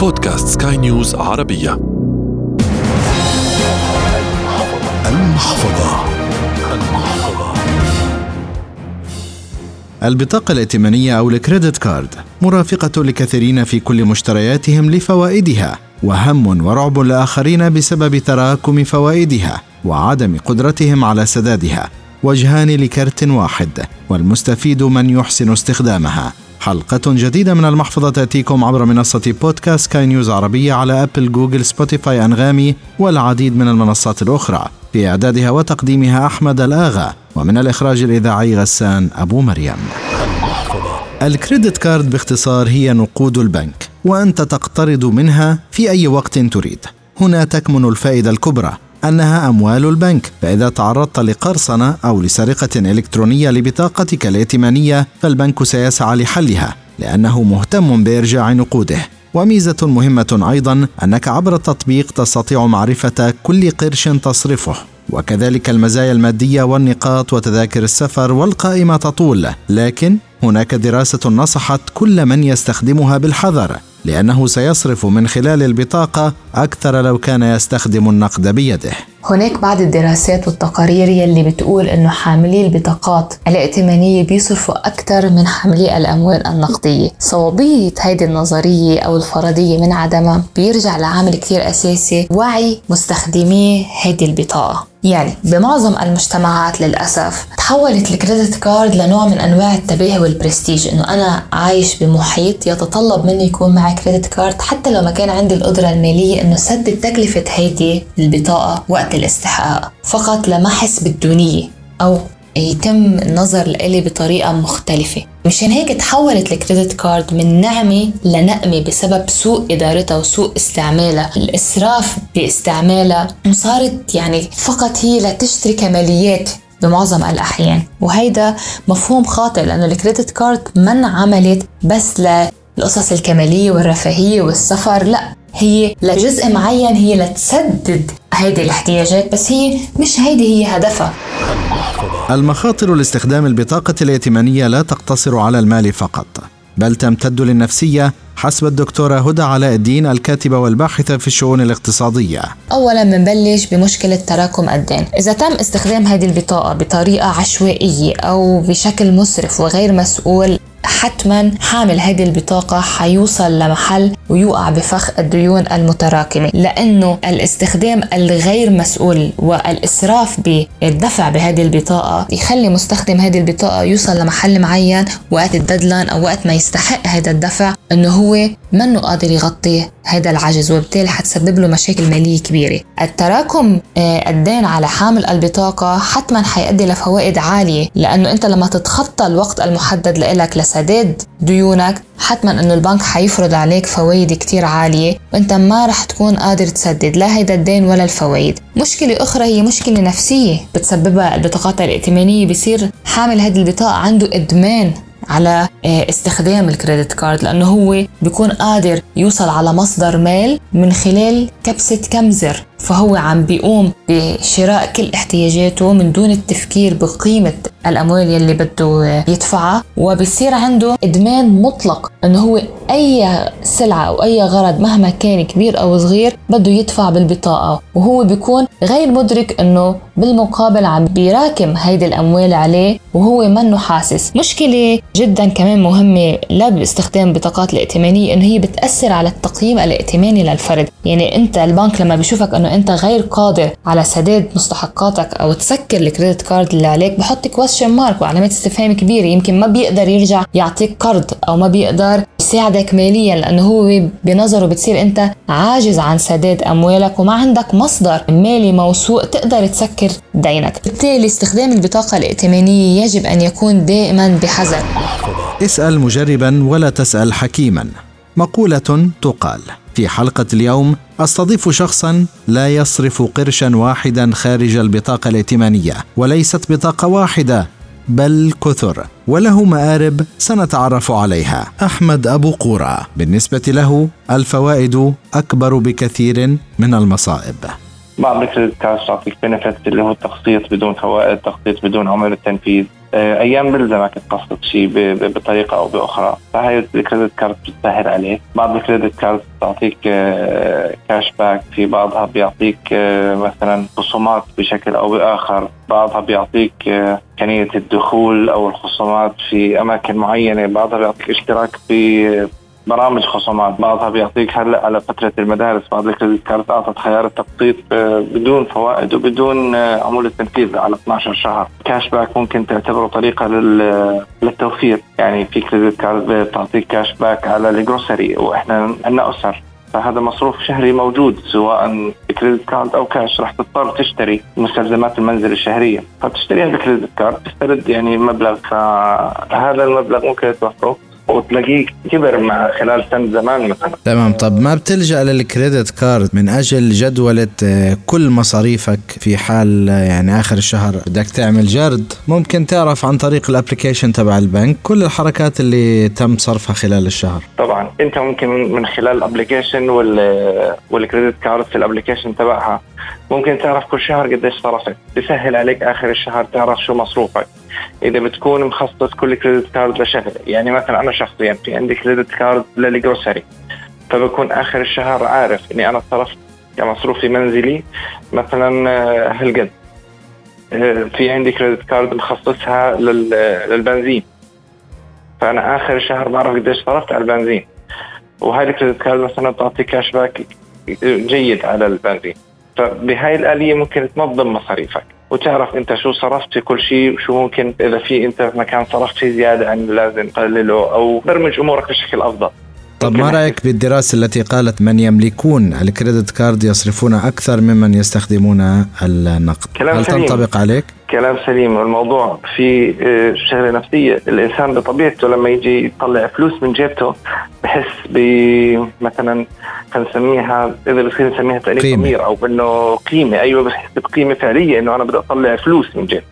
بودكاست سكاي نيوز عربية. المحفظة. المحفظة البطاقة الائتمانية أو الكريدت كارد مرافقة لكثيرين في كل مشترياتهم لفوائدها وهم ورعب لآخرين بسبب تراكم فوائدها وعدم قدرتهم على سدادها وجهان لكرت واحد والمستفيد من يحسن استخدامها. حلقة جديدة من المحفظة تأتيكم عبر منصة بودكاست سكاي نيوز عربية على أبل جوجل سبوتيفاي أنغامي والعديد من المنصات الأخرى. في إعدادها وتقديمها أحمد الآغا. ومن الإخراج الإذاعي غسان أبو مريم. ال credit card باختصار هي نقود البنك وأنت تقترض منها في أي وقت تريد. هنا تكمن الفائدة الكبرى. أنها أموال البنك. فإذا تعرضت لقرصنة أو لسرقة إلكترونية لبطاقتك الائتمانية فالبنك سيسعى لحلها لأنه مهتم بإرجاع نقوده. وميزة مهمة أيضا أنك عبر التطبيق تستطيع معرفة كل قرش تصرفه. وكذلك المزايا المادية والنقاط وتذاكر السفر والقائمة تطول لكن هناك دراسة نصحت كل من يستخدمها بالحذر لأنه سيصرف من خلال البطاقة أكثر لو كان يستخدم النقد بيده. هناك بعض الدراسات والتقارير يلي بتقول إنه حاملي البطاقات الائتمانية بيصرفوا أكثر من حاملي الأموال النقدية. صوابية هيدي النظرية أو الفرضية من عدمها بيرجع لعامل كتير أساسي وعي مستخدمي هيدي البطاقة. يعني بمعظم المجتمعات للأسف تحولت الكريدت كارد لنوع من أنواع التباهي والبرستيج إنه أنا عايش بمحيط يتطلب مني يكون معي credit card حتى لو ما كان عندي القدرة المالية إنه سدد تكلفة هيدي البطاقة وقت الاستحقاق. فقط لمحس بالدونية أو يتم النظر لإلي بطريقة مختلفة. مشان هيك تحولت ال credit card من نعمة لنقمة بسبب سوء إدارتها وسوء استعمالها. الإسراف باستعمالها وصارت يعني فقط هي لتشتري كماليات بمعظم الأحيان. وهيدا مفهوم خاطئ لأنه الكريدت كارد من عملت بس للقصص الكمالية والرفاهية والسفر لا هي لجزء معين هي لتسدد هيدي الاحتياجات بس هي مش هيدي هي هدفها. المخاطر لاستخدام البطاقة الائتمانية لا تقتصر على المال فقط بل تمتد للنفسية حسب الدكتورة هدى علاء الدين الكاتبة والباحثة في الشؤون الاقتصادية. أولا بنبلش بمشكلة تراكم الدين. إذا تم استخدام هذه البطاقة بطريقة عشوائية أو بشكل مسرف وغير مسؤول حتما حامل هذه البطاقة حيوصل لمحل ويوقع بفخ الديون المتراكمة لأنه الاستخدام الغير مسؤول والإسراف بالدفع بهذه البطاقة يخلي مستخدم هذه البطاقة يوصل لمحل معين وقت ال deadline أو وقت ما يستحق هذا الدفع أنه هو منه قادر يغطي هذا العجز وبالتالي حتسبب له مشاكل مالية كبيرة. التراكم آه، الدين على حامل البطاقة حتما حيؤدي لفوائد عالية لأنه أنت لما تتخطى الوقت المحدد لك لسداد ديونك حتما إنه البنك حيفرض عليك فوائد كتير عالية وأنت ما رح تكون قادر تسدد لا هيدا الدين ولا الفوائد. مشكلة أخرى هي مشكلة نفسية بتسببها البطاقات الائتمانية بصير حامل هذه البطاقة عنده إدمان. على آه، استخدام الكريدت كارد لأنه هو بيكون قادر يوصل على مصدر مال من خلال كبسة كم زر. فهو عم بيقوم بشراء كل احتياجاته من دون التفكير بقيمة الأموال يلي بده يدفعها وبصير عنده إدمان مطلق إنه هو أي سلعة أو أي غرض مهما كان كبير أو صغير بده يدفع بالبطاقة وهو بيكون غير مدرك إنه بالمقابل عم بيراكم هيدي الأموال عليه وهو منه حاسس. مشكلة جدا كمان مهمة لا باستخدام بطاقات الائتمانية إنه هي بتأثر على التقييم الائتماني للفرد. يعني أنت البنك لما بيشوفك إنه انت غير قادر على سداد مستحقاتك أو تسكر ال credit card اللي عليك بحط question mark وعلامات استفهام كبيرة. يمكن ما بيقدر يرجع يعطيك قرض أو ما بيقدر يساعدك ماليا لأنه هو بنظره بتصير انت عاجز عن سداد أموالك وما عندك مصدر مالي موثوق تقدر تسكر دينك. بالتالي استخدام البطاقة الائتمانية يجب أن يكون دائما بحذر. اسأل مجربا ولا تسأل حكيما. مقولة تقال. في حلقة اليوم أستضيف شخصا لا يصرف قرشا واحدا خارج البطاقة الائتمانية وليست بطاقة واحدة بل كثر وله مآرب سنتعرف عليها أحمد أبو قورة بالنسبة له الفوائد أكبر بكثير من المصائب. بعض ال credit cards تعطيك benefit اللي هو التقسيط بدون فوائد تقسيط بدون عمولة تنفيذ. أيام بلزمك تقسط شيء بطريقة أو بأخرى. فهي ال credit card بتسهل عليك. بعض ال credit card بتعطيك cash back في بعضها بيعطيك مثلا خصومات بشكل أو بآخر. بعضها بيعطيك امكانيه الدخول أو الخصومات في أماكن معينة. بعضها بيعطيك اشتراك في برامج خصومات. بعضها بيعطيك هلا على فترة المدارس بعض ال credit card أعطت خيار التقسيط آه، بدون فوائد وبدون آه، عموله تنفيذ على 12 شهر. cash back ممكن تعتبره طريقة للتوفير. يعني في credit card بتعطيك cash back على ال grocery وإحنا عندنا أسر. فهذا مصروف شهري موجود سواء ب credit card أو كاش راح تضطر تشتري مستلزمات المنزل الشهرية. فتشتريها ب credit card تسترد يعني مبلغ فهذا المبلغ ممكن توفره وتلاقيه كبر مع خلال سنة زمان مثلا. تمام. طب ما بتلجأ لل credit card من أجل جدولة آه، كل مصاريفك في حال آه، يعني آخر الشهر بدك تعمل جرد؟ ممكن تعرف عن طريق ال application تبع البنك كل الحركات اللي تم صرفها خلال الشهر. طبعا. أنت ممكن من خلال ال application وال credit card في ال application تبعها ممكن تعرف كل شهر قديش صرفت. بسهل عليك آخر الشهر تعرف شو مصروفك. إذا بتكون مخصص كل credit card لشغله يعني مثلا أنا شخصيا في عندي credit card لل grocery فبكون آخر الشهر عارف إني أنا صرفت كمصروفي منزلي مثلا آه، هالقد. آه، في عندي credit card مخصصها للبنزين. فأنا آخر الشهر بعرف قديش صرفت على البنزين. وهاي ال credit card مثلا بتعطي cash back جيد على البنزين. فبهاي الآلية ممكن تنظم مصاريفك وتعرف أنت شو صرفت في كل شيء وشو ممكن إذا في أنت مكان صرفت فيه زيادة عن لازم تقلله أو برمج أمورك بشكل أفضل. طب ما رأيك بالدراسة التي قالت من يملكون ال credit card يصرفون أكثر ممن يستخدمون النقد؟ كلام هل سليم. تنطبق عليك؟ كلام سليم. الموضوع في آه، شغلة نفسية. الإنسان بطبيعته لما يجي يطلع فلوس من جيبته بحس ب مثلا نسميها إذا بصير نسميها تأنيب ضمير أو إنه قيمة. أيوه بحس بقيمة فعلية إنه أنا بدي أطلع فلوس من جيبي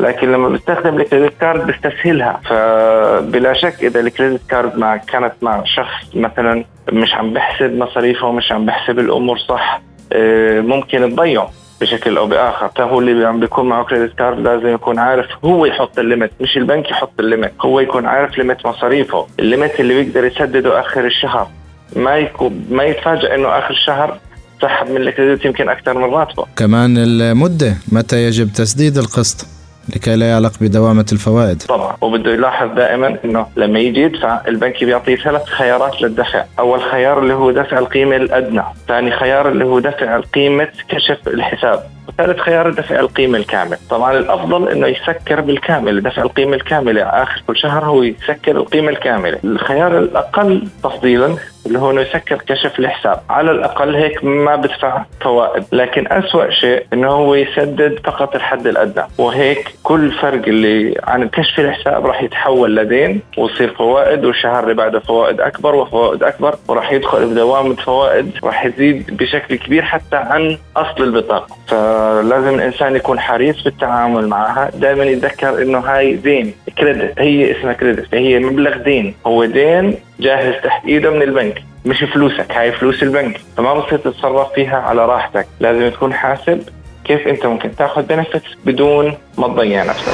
لكن لما بستخدم الكريدت كارد بستسهلها. فبلا شك إذا الكريدت كارد مع كانت مع شخص مثلا مش عم بحسب مصاريفه ومش عم بحسب الأمور صح آه، ممكن تضيعه. بشكل أو بآخر. فهو اللي عم بيكون معه credit card لازم يكون عارف هو يحط ال limit مش البنك يحط ال limit هو يكون عارف limit مصاريفه. ال limit اللي بيقدر يسدده آخر الشهر. ما يكون ما يتفاجئ إنه آخر الشهر سحب من ال credit يمكن أكثر من راتبه. كمان المدة متى يجب تسديد القسط؟ لكي لا يعلق بدوامة الفوائد. طبعا. وبده يلاحظ دائما إنه لما يجي يدفع البنك بيعطيه ثلاث خيارات للدفع أول خيار اللي هو دفع القيمة الأدنى. ثاني خيار اللي هو دفع قيمة كشف الحساب. وثالث خيار دفع القيمة الكاملة. طبعا الأفضل أنه يسكر بالكامل دفع القيمة الكاملة. آخر كل شهر هو يسكر القيمة الكاملة. الخيار الأقل تفضيلا اللي هو إنه يسكر كشف الحساب. على الأقل هيك ما بدفع فوائد. لكن أسوأ شيء إنه هو يسدد فقط الحد الأدنى. وهيك كل فرق اللي عن كشف الحساب راح يتحول لدين ويصير فوائد والشهر اللي بعده فوائد أكبر وفوائد أكبر وراح يدخل بدوامه فوائد راح يزيد بشكل كبير حتى عن أصل البطاقة. فلازم الإنسان يكون حريص بالتعامل معها. دائما يتذكر إنه هاي دين كريدت هي اسمها كريدت هي مبلغ دين. هو دين جاهز تحت ايده من البنك. مش فلوسك هاي فلوس البنك. فما بصير تتصرف فيها على راحتك. لازم تكون حاسب كيف انت ممكن تاخذ benefits بدون ما تضيع نفسك.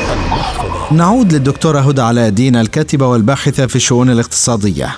نعود للدكتوره هدى علاء الدين الكاتبة والباحثة في الشؤون الاقتصادية.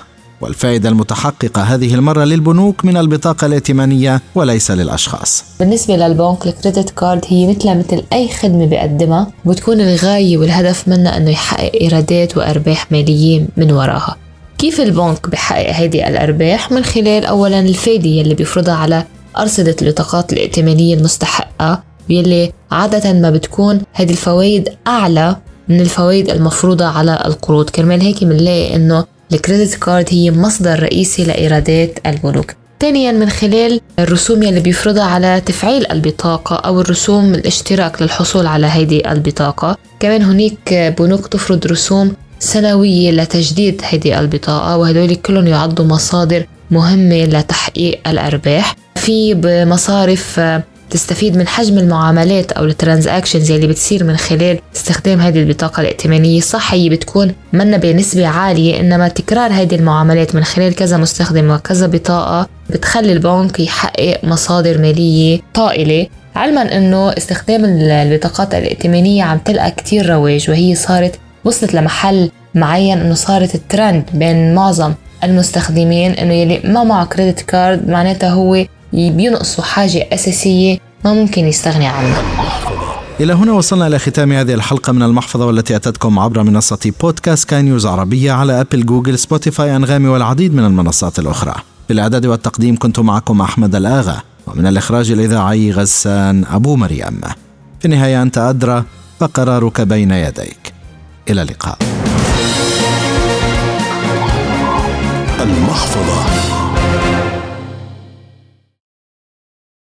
والفائدة المتحققة هذه المرة للبنوك من البطاقة الائتمانية وليس للأشخاص. بالنسبة للبنك ال credit card هي مثلها مثل أي خدمة بيقدمها بتكون الغاية والهدف منها أنه يحقق إيرادات وأرباح مالية من وراها. كيف البنك بحقق هذه الأرباح من خلال أولا الفايدة يلي بيفرضها على أرصدة البطاقات الائتمانية المستحقة يلي عادة ما بتكون هذه الفوائد أعلى من الفوائد المفروضة على القروض. كرمال هيك بنلاقي إنه الكريدت كارد هي مصدر رئيسي لإيرادات البنوك ثانيا من خلال الرسوم يلي بيفرضها على تفعيل البطاقة أو الرسوم الاشتراك للحصول على هذه البطاقة. كمان هناك بنوك تفرض رسوم سنوية لتجديد هذه البطاقة وهدول كلهم يعدوا مصادر مهمة لتحقيق الأرباح. في مصارف تستفيد من حجم المعاملات أو الترانزاكشنز اللي بتصير من خلال استخدام هذه البطاقة الائتمانية. صح هي بتكون منا بنسبة عالية إنما تكرار هذه المعاملات من خلال كذا مستخدم وكذا بطاقة بتخلي البنك يحقق مصادر مالية طائلة. علما إنه استخدام البطاقات الائتمانية عم تلقى كتير رواج وهي صارت وصلت لمحل معين إنه صارت الترند بين معظم المستخدمين إنه يلي ما معه credit card معناتها هو بينقصوا حاجة أساسية ما ممكن يستغني عنها. إلى هنا وصلنا إلى ختام هذه الحلقة من المحفظة والتي أتتكم عبر منصة بودكاست سكاي نيوز عربية على أبل جوجل سبوتيفاي أنغامي والعديد من المنصات الأخرى. بالإعداد والتقديم كنت معكم أحمد الآغا ومن الإخراج الإذاعي غسان أبو مريم. في النهاية أنت أدرى فقرارك بين يديك. إلى اللقاء. المحفظة.